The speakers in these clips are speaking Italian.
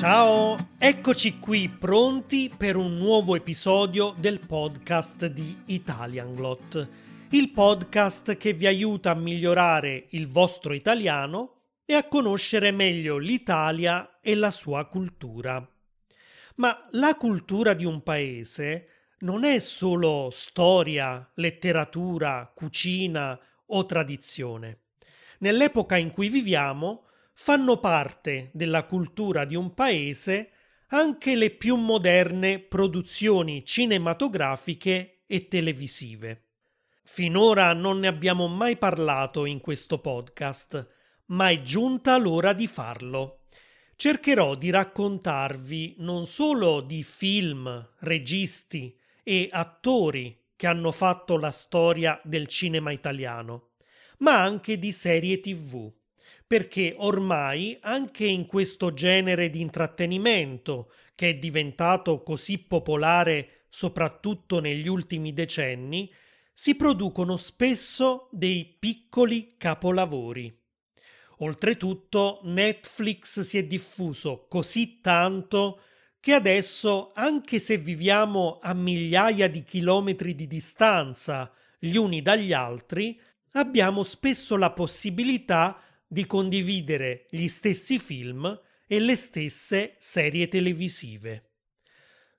Ciao, eccoci qui pronti per un nuovo episodio del podcast di Italianglot, il podcast che vi aiuta a migliorare il vostro italiano e a conoscere meglio l'Italia e la sua cultura. Ma la cultura di un paese non è solo storia, letteratura, cucina o tradizione. Nell'epoca in cui viviamo fanno parte della cultura di un paese anche le più moderne produzioni cinematografiche e televisive. Finora non ne abbiamo mai parlato in questo podcast, ma è giunta l'ora di farlo. Cercherò di raccontarvi non solo di film, registi e attori che hanno fatto la storia del cinema italiano, ma anche di serie tv, perché ormai anche in questo genere di intrattenimento, che è diventato così popolare soprattutto negli ultimi decenni, si producono spesso dei piccoli capolavori. Oltretutto Netflix si è diffuso così tanto che adesso, anche se viviamo a migliaia di chilometri di distanza gli uni dagli altri, abbiamo spesso la possibilità di condividere gli stessi film e le stesse serie televisive.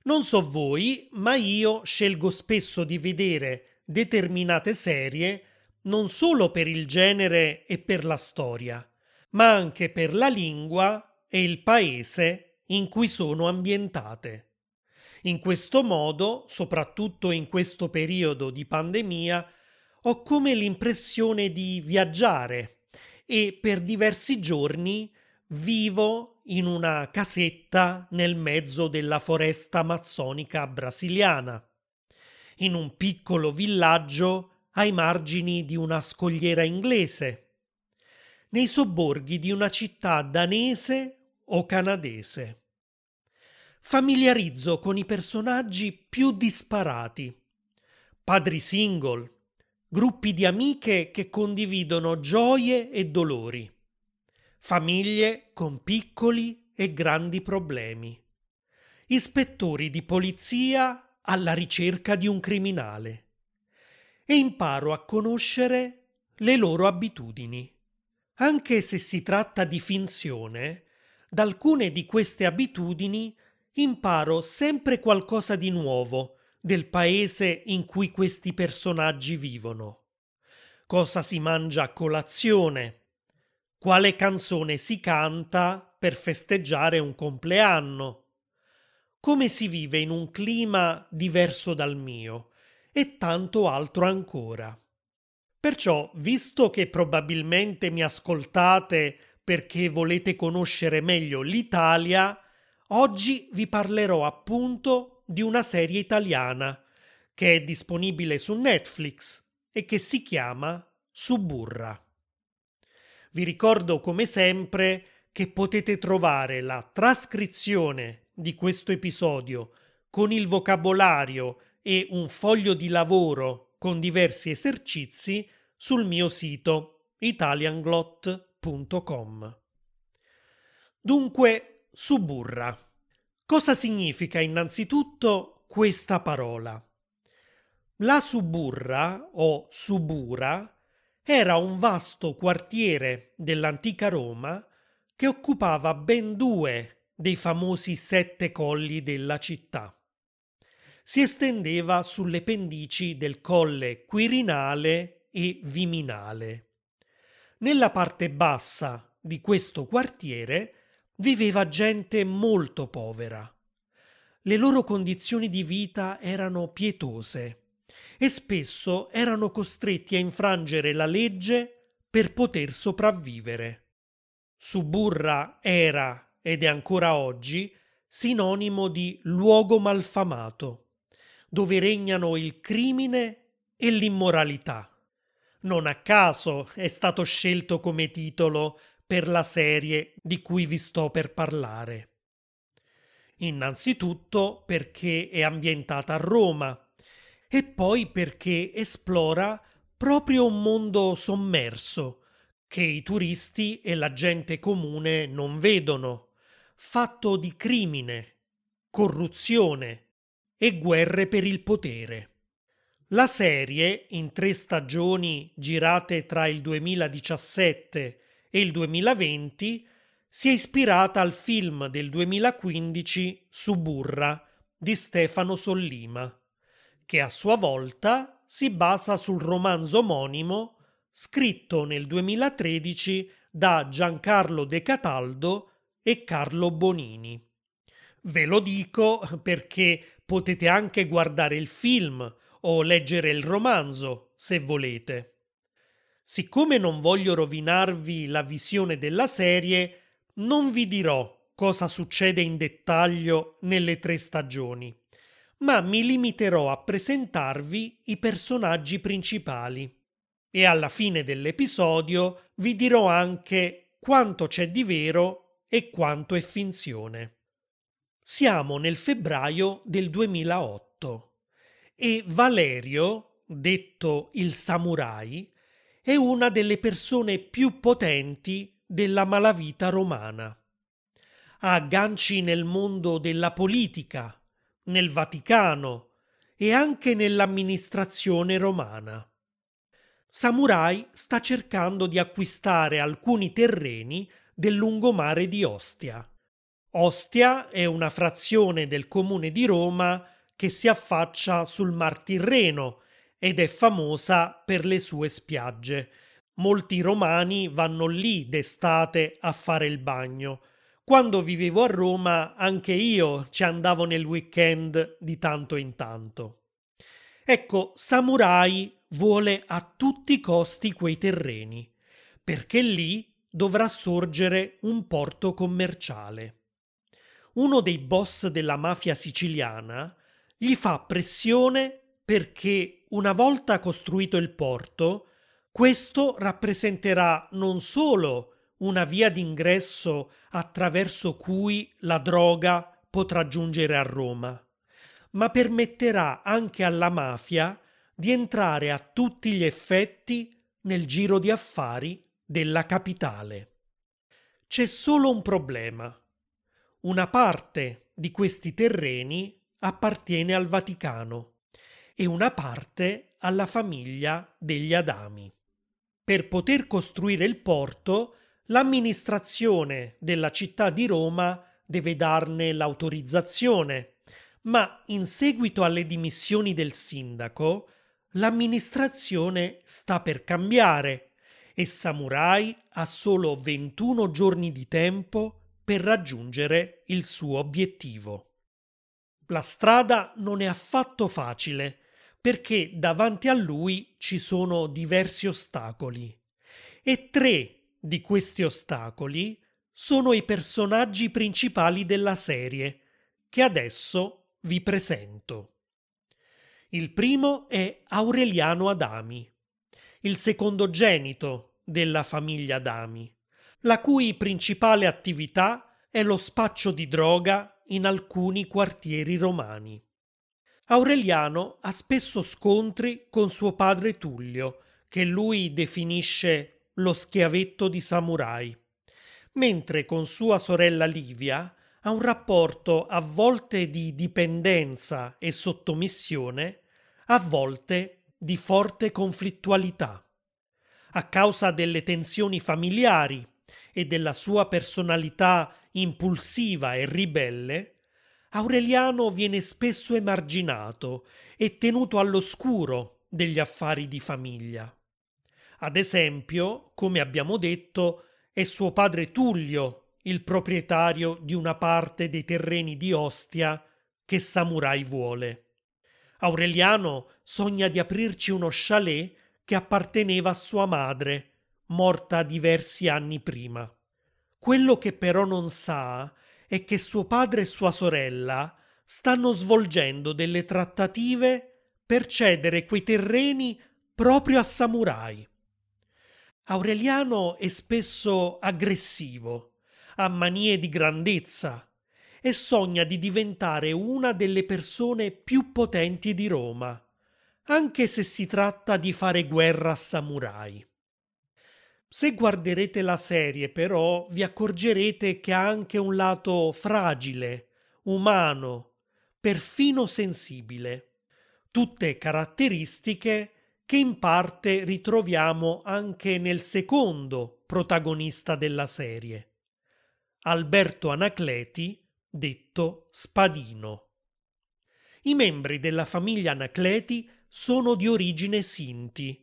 Non so voi, ma io scelgo spesso di vedere determinate serie non solo per il genere e per la storia, ma anche per la lingua e il paese in cui sono ambientate. In questo modo, soprattutto in questo periodo di pandemia, ho come l'impressione di viaggiare e per diversi giorni vivo in una casetta nel mezzo della foresta amazzonica brasiliana, in un piccolo villaggio ai margini di una scogliera inglese nei sobborghi di una città danese o canadese. Familiarizzo con i personaggi più disparati. Padri single, gruppi di amiche che condividono gioie e dolori, famiglie con piccoli e grandi problemi, ispettori di polizia alla ricerca di un criminale e imparo a conoscere le loro abitudini. Anche se si tratta di finzione, da alcune di queste abitudini imparo sempre qualcosa di nuovo del paese in cui questi personaggi vivono. Cosa si mangia a colazione? Quale canzone si canta per festeggiare un compleanno? Come si vive in un clima diverso dal mio? E tanto altro ancora. Perciò, visto che probabilmente mi ascoltate perché volete conoscere meglio l'Italia, oggi vi parlerò appunto di una serie italiana che è disponibile su Netflix e che si chiama Suburra. Vi ricordo come sempre che potete trovare la trascrizione di questo episodio con il vocabolario e un foglio di lavoro con diversi esercizi sul mio sito italianglot.com. Dunque, suburra. Cosa significa innanzitutto questa parola? La Suburra o Subura era un vasto quartiere dell'antica Roma che occupava ben due dei famosi sette colli della città si estendeva sulle pendici del colle Quirinale e Viminale. Nella parte bassa di questo quartiere viveva gente molto povera. Le loro condizioni di vita erano pietose e spesso erano costretti a infrangere la legge per poter sopravvivere. Suburra era, ed è ancora oggi, sinonimo di luogo malfamato dove regnano il crimine e l'immoralità. Non a caso è stato scelto come titolo per la serie di cui vi sto per parlare. Innanzitutto perché è ambientata a Roma e poi perché esplora proprio un mondo sommerso che i turisti e la gente comune non vedono, fatto di crimine, corruzione e guerre per il potere. La serie, in tre stagioni girate tra il 2017 e il 2020, si è ispirata al film del 2015 Suburra di Stefano Sollima, che a sua volta si basa sul romanzo omonimo scritto nel 2013 da Giancarlo De Cataldo e Carlo Bonini. Ve lo dico perché potete anche guardare il film o leggere il romanzo se volete. Siccome non voglio rovinarvi la visione della serie, non vi dirò cosa succede in dettaglio nelle tre stagioni, ma mi limiterò a presentarvi i personaggi principali. E alla fine dell'episodio vi dirò anche quanto c'è di vero e quanto è finzione. Siamo nel febbraio del 2008 e Valerio, detto il samurai, è una delle persone più potenti della malavita romana. Ha agganci nel mondo della politica, nel Vaticano e anche nell'amministrazione romana. Samurai sta cercando di acquistare alcuni terreni del lungomare di Ostia. Ostia è una frazione del comune di Roma che si affaccia sul Mar Tirreno ed è famosa per le sue spiagge. Molti romani vanno lì d'estate a fare il bagno. Quando vivevo a Roma anche io ci andavo nel weekend di tanto in tanto. Ecco, Samurai vuole a tutti i costi quei terreni, perché lì dovrà sorgere un porto commerciale. Uno dei boss della mafia siciliana gli fa pressione perché una volta costruito il porto, questo rappresenterà non solo una via d'ingresso attraverso cui la droga potrà giungere a Roma, ma permetterà anche alla mafia di entrare a tutti gli effetti nel giro di affari della capitale. C'è solo un problema. Una parte di questi terreni appartiene al Vaticano e una parte alla famiglia degli Adami. Per poter costruire il porto, l'amministrazione della città di Roma deve darne l'autorizzazione, ma in seguito alle dimissioni del sindaco, l'amministrazione sta per cambiare e Samurai ha solo 21 giorni di tempo per raggiungere il suo obiettivo. La strada non è affatto facile, perché davanti a lui ci sono diversi ostacoli. E tre di questi ostacoli sono i personaggi principali della serie, che adesso vi presento. Il primo è Aureliano Adami, il secondogenito della famiglia Adami, la cui principale attività è lo spaccio di droga in alcuni quartieri romani. Aureliano ha spesso scontri con suo padre Tullio, che lui definisce lo schiavetto di samurai, mentre con sua sorella Livia ha un rapporto a volte di dipendenza e sottomissione, a volte di forte conflittualità. A causa delle tensioni familiari e della sua personalità impulsiva e ribelle, Aureliano viene spesso emarginato e tenuto all'oscuro degli affari di famiglia. Ad esempio, come abbiamo detto, è suo padre Tullio il proprietario di una parte dei terreni di Ostia che Samurai vuole. Aureliano sogna di aprirci uno chalet che apparteneva a sua madre, morta diversi anni prima. Quello che però non sa è che suo padre e sua sorella stanno svolgendo delle trattative per cedere quei terreni proprio a samurai. Aureliano è spesso aggressivo, ha manie di grandezza e sogna di diventare una delle persone più potenti di Roma, anche se si tratta di fare guerra a samurai. Se guarderete la serie però vi accorgerete che ha anche un lato fragile, umano, perfino sensibile. Tutte caratteristiche che in parte ritroviamo anche nel secondo protagonista della serie, Alberto Anacleti, detto Spadino. I membri della famiglia Anacleti sono di origine Sinti,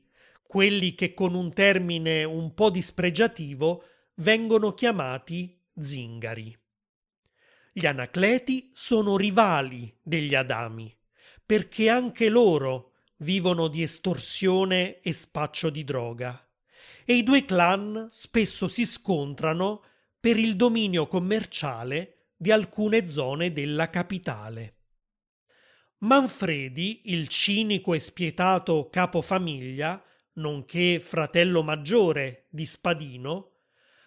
quelli che con un termine un po' dispregiativo vengono chiamati zingari. Gli Anacleti sono rivali degli Adami, perché anche loro vivono di estorsione e spaccio di droga, e i due clan spesso si scontrano per il dominio commerciale di alcune zone della capitale. Manfredi, il cinico e spietato capofamiglia, nonché fratello maggiore di Spadino,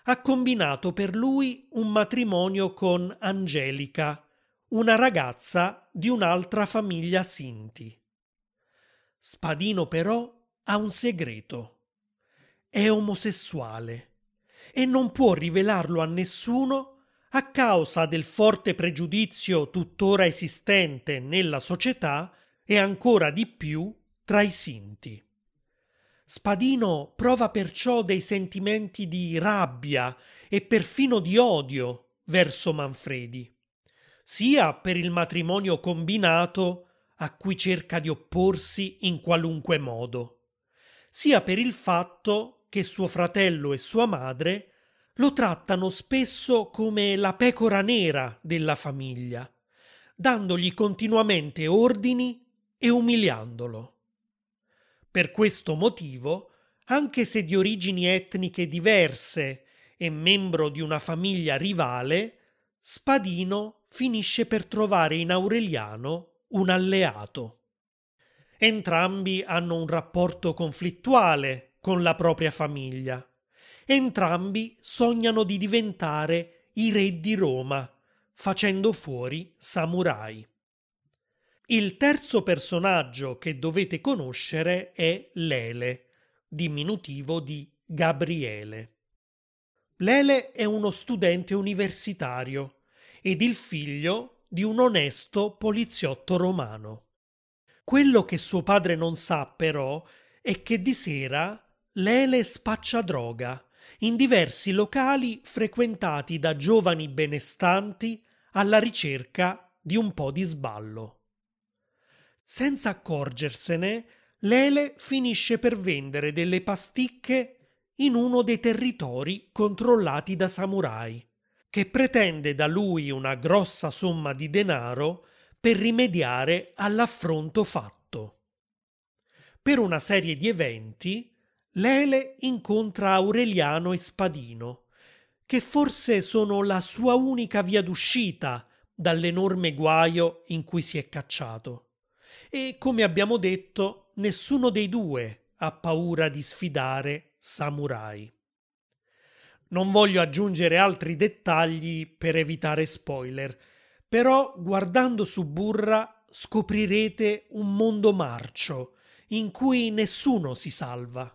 ha combinato per lui un matrimonio con Angelica, una ragazza di un'altra famiglia Sinti. Spadino però ha un segreto. È omosessuale e non può rivelarlo a nessuno a causa del forte pregiudizio tuttora esistente nella società e ancora di più tra i Sinti. Spadino prova perciò dei sentimenti di rabbia e perfino di odio verso Manfredi, sia per il matrimonio combinato a cui cerca di opporsi in qualunque modo, sia per il fatto che suo fratello e sua madre lo trattano spesso come la pecora nera della famiglia, dandogli continuamente ordini e umiliandolo. Per questo motivo, anche se di origini etniche diverse e membro di una famiglia rivale, Spadino finisce per trovare in Aureliano un alleato. Entrambi hanno un rapporto conflittuale con la propria famiglia. Entrambi sognano di diventare i re di Roma, facendo fuori samurai. Il terzo personaggio che dovete conoscere è Lele, diminutivo di Gabriele. Lele è uno studente universitario ed il figlio di un onesto poliziotto romano. Quello che suo padre non sa però è che di sera Lele spaccia droga in diversi locali frequentati da giovani benestanti alla ricerca di un po' di sballo. Senza accorgersene, Lele finisce per vendere delle pasticche in uno dei territori controllati da samurai, che pretende da lui una grossa somma di denaro per rimediare all'affronto fatto. Per una serie di eventi, Lele incontra Aureliano e Spadino, che forse sono la sua unica via d'uscita dall'enorme guaio in cui si è cacciato e come abbiamo detto nessuno dei due ha paura di sfidare samurai. Non voglio aggiungere altri dettagli per evitare spoiler, però guardando su Burra scoprirete un mondo marcio in cui nessuno si salva,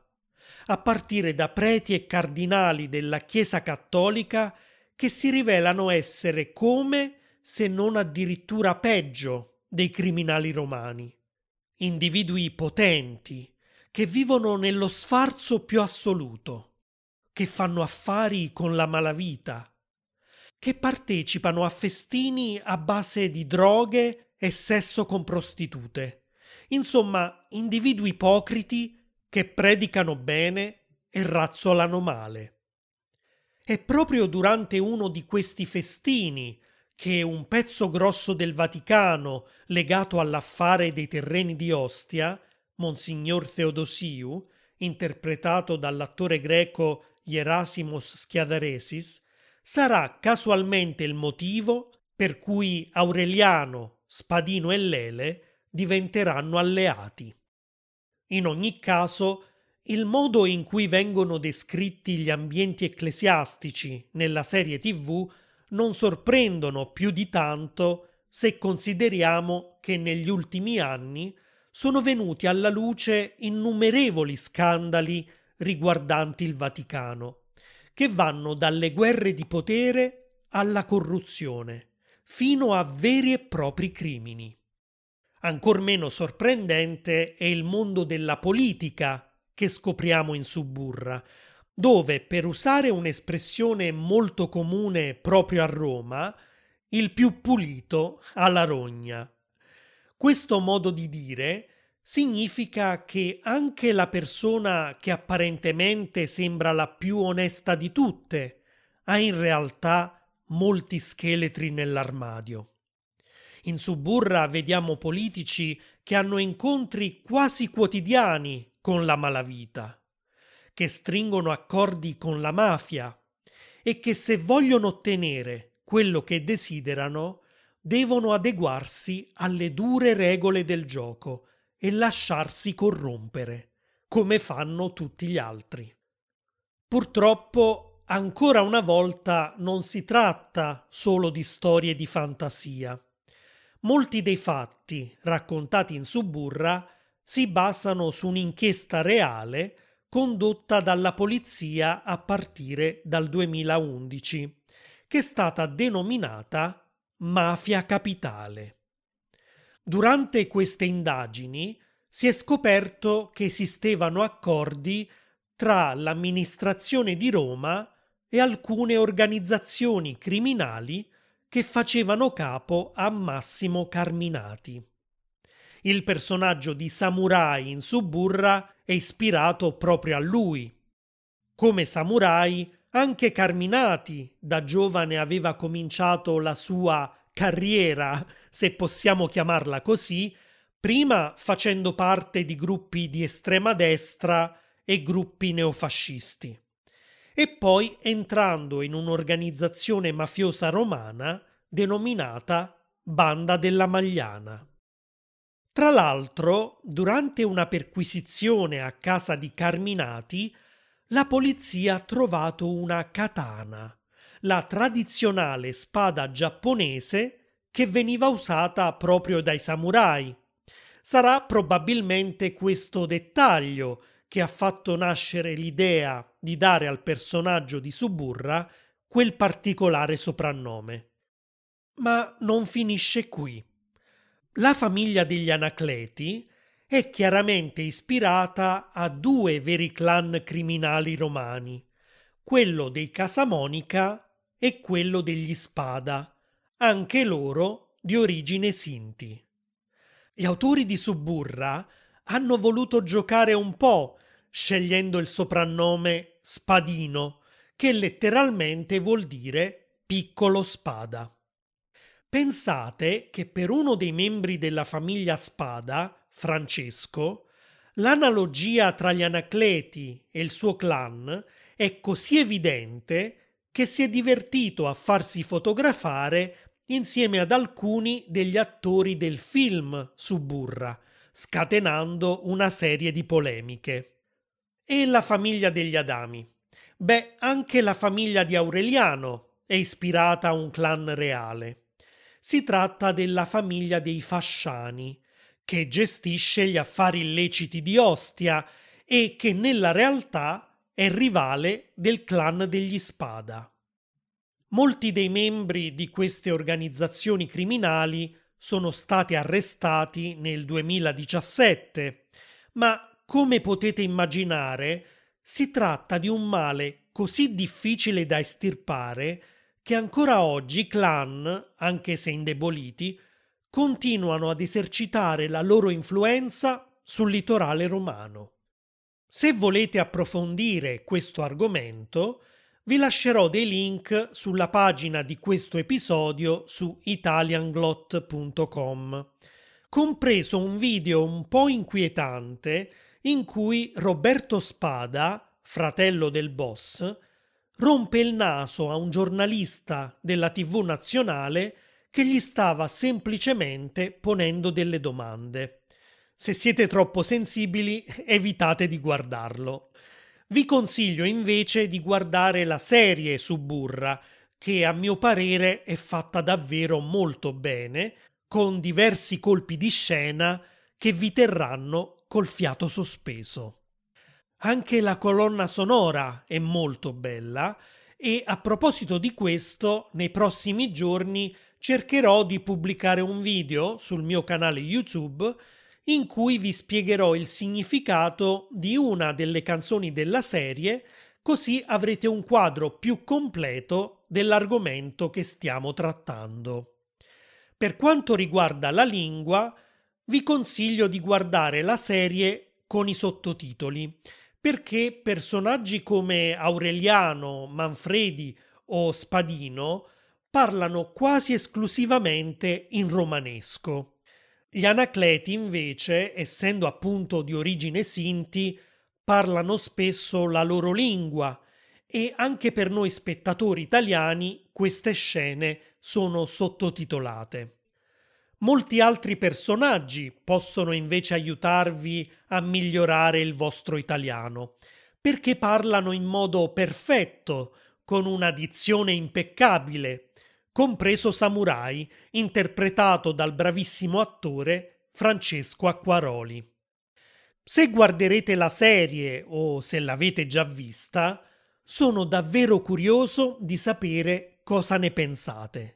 a partire da preti e cardinali della Chiesa cattolica che si rivelano essere come, se non addirittura peggio dei criminali romani, individui potenti che vivono nello sfarzo più assoluto, che fanno affari con la malavita, che partecipano a festini a base di droghe e sesso con prostitute, insomma individui ipocriti che predicano bene e razzolano male. È proprio durante uno di questi festini che un pezzo grosso del Vaticano legato all'affare dei terreni di Ostia, Monsignor Theodosiu, interpretato dall'attore greco Hierasimos Schiadaresis, sarà casualmente il motivo per cui Aureliano, Spadino e Lele diventeranno alleati. In ogni caso, il modo in cui vengono descritti gli ambienti ecclesiastici nella serie TV non sorprendono più di tanto se consideriamo che negli ultimi anni sono venuti alla luce innumerevoli scandali riguardanti il Vaticano, che vanno dalle guerre di potere alla corruzione, fino a veri e propri crimini. Ancor meno sorprendente è il mondo della politica che scopriamo in Suburra, dove, per usare un'espressione molto comune proprio a Roma, il più pulito ha la rogna. Questo modo di dire significa che anche la persona che apparentemente sembra la più onesta di tutte ha in realtà molti scheletri nell'armadio. In Suburra vediamo politici che hanno incontri quasi quotidiani con la malavita, che stringono accordi con la mafia e che se vogliono ottenere quello che desiderano devono adeguarsi alle dure regole del gioco e lasciarsi corrompere, come fanno tutti gli altri. Purtroppo, ancora una volta, non si tratta solo di storie di fantasia. Molti dei fatti raccontati in Suburra si basano su un'inchiesta reale condotta dalla polizia a partire dal 2011, che è stata denominata Mafia Capitale. Durante queste indagini si è scoperto che esistevano accordi tra l'amministrazione di Roma e alcune organizzazioni criminali che facevano capo a Massimo Carminati. Il personaggio di Samurai in Suburra è ispirato proprio a lui. Come Samurai, anche Carminati da giovane aveva cominciato la sua carriera, se possiamo chiamarla così, prima facendo parte di gruppi di estrema destra e gruppi neofascisti, e poi entrando in un'organizzazione mafiosa romana denominata Banda della Magliana. Tra l'altro, durante una perquisizione a casa di Carminati, la polizia ha trovato una katana, la tradizionale spada giapponese che veniva usata proprio dai samurai. Sarà probabilmente questo dettaglio che ha fatto nascere l'idea di dare al personaggio di Suburra quel particolare soprannome. Ma non finisce qui. La famiglia degli Anacleti è chiaramente ispirata a due veri clan criminali romani, quello dei Casamonica e quello degli Spada, anche loro di origine Sinti. Gli autori di Suburra hanno voluto giocare un po', scegliendo il soprannome Spadino, che letteralmente vuol dire piccolo spada. Pensate che per uno dei membri della famiglia Spada, Francesco, l'analogia tra gli Anacleti e il suo clan è così evidente che si è divertito a farsi fotografare insieme ad alcuni degli attori del film Suburra, scatenando una serie di polemiche. E la famiglia degli Adami? Beh, anche la famiglia di Aureliano è ispirata a un clan reale. Si tratta della famiglia dei Fasciani, che gestisce gli affari illeciti di Ostia e che nella realtà è rivale del clan degli Spada. Molti dei membri di queste organizzazioni criminali sono stati arrestati nel 2017, ma come potete immaginare si tratta di un male così difficile da estirpare che ancora oggi clan, anche se indeboliti, continuano ad esercitare la loro influenza sul litorale romano. Se volete approfondire questo argomento, vi lascerò dei link sulla pagina di questo episodio su italianglot.com, compreso un video un po' inquietante in cui Roberto Spada, fratello del boss, rompe il naso a un giornalista della TV nazionale che gli stava semplicemente ponendo delle domande. Se siete troppo sensibili, evitate di guardarlo. Vi consiglio invece di guardare la serie Suburra, che a mio parere è fatta davvero molto bene, con diversi colpi di scena che vi terranno col fiato sospeso. Anche la colonna sonora è molto bella e a proposito di questo, nei prossimi giorni cercherò di pubblicare un video sul mio canale YouTube in cui vi spiegherò il significato di una delle canzoni della serie, così avrete un quadro più completo dell'argomento che stiamo trattando. Per quanto riguarda la lingua, vi consiglio di guardare la serie con i sottotitoli, perché personaggi come Aureliano, Manfredi o Spadino parlano quasi esclusivamente in romanesco. Gli Anacleti, invece, essendo appunto di origine Sinti, parlano spesso la loro lingua e anche per noi spettatori italiani queste scene sono sottotitolate. Molti altri personaggi possono invece aiutarvi a migliorare il vostro italiano, perché parlano in modo perfetto, con una dizione impeccabile, compreso Samurai, interpretato dal bravissimo attore Francesco Acquaroli. Se guarderete la serie o se l'avete già vista, sono davvero curioso di sapere cosa ne pensate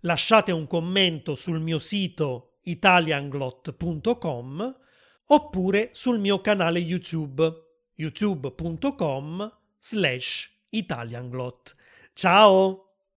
lasciate un commento sul mio sito italianglot.com oppure sul mio canale YouTube youtube.com slash italianglot. Ciao!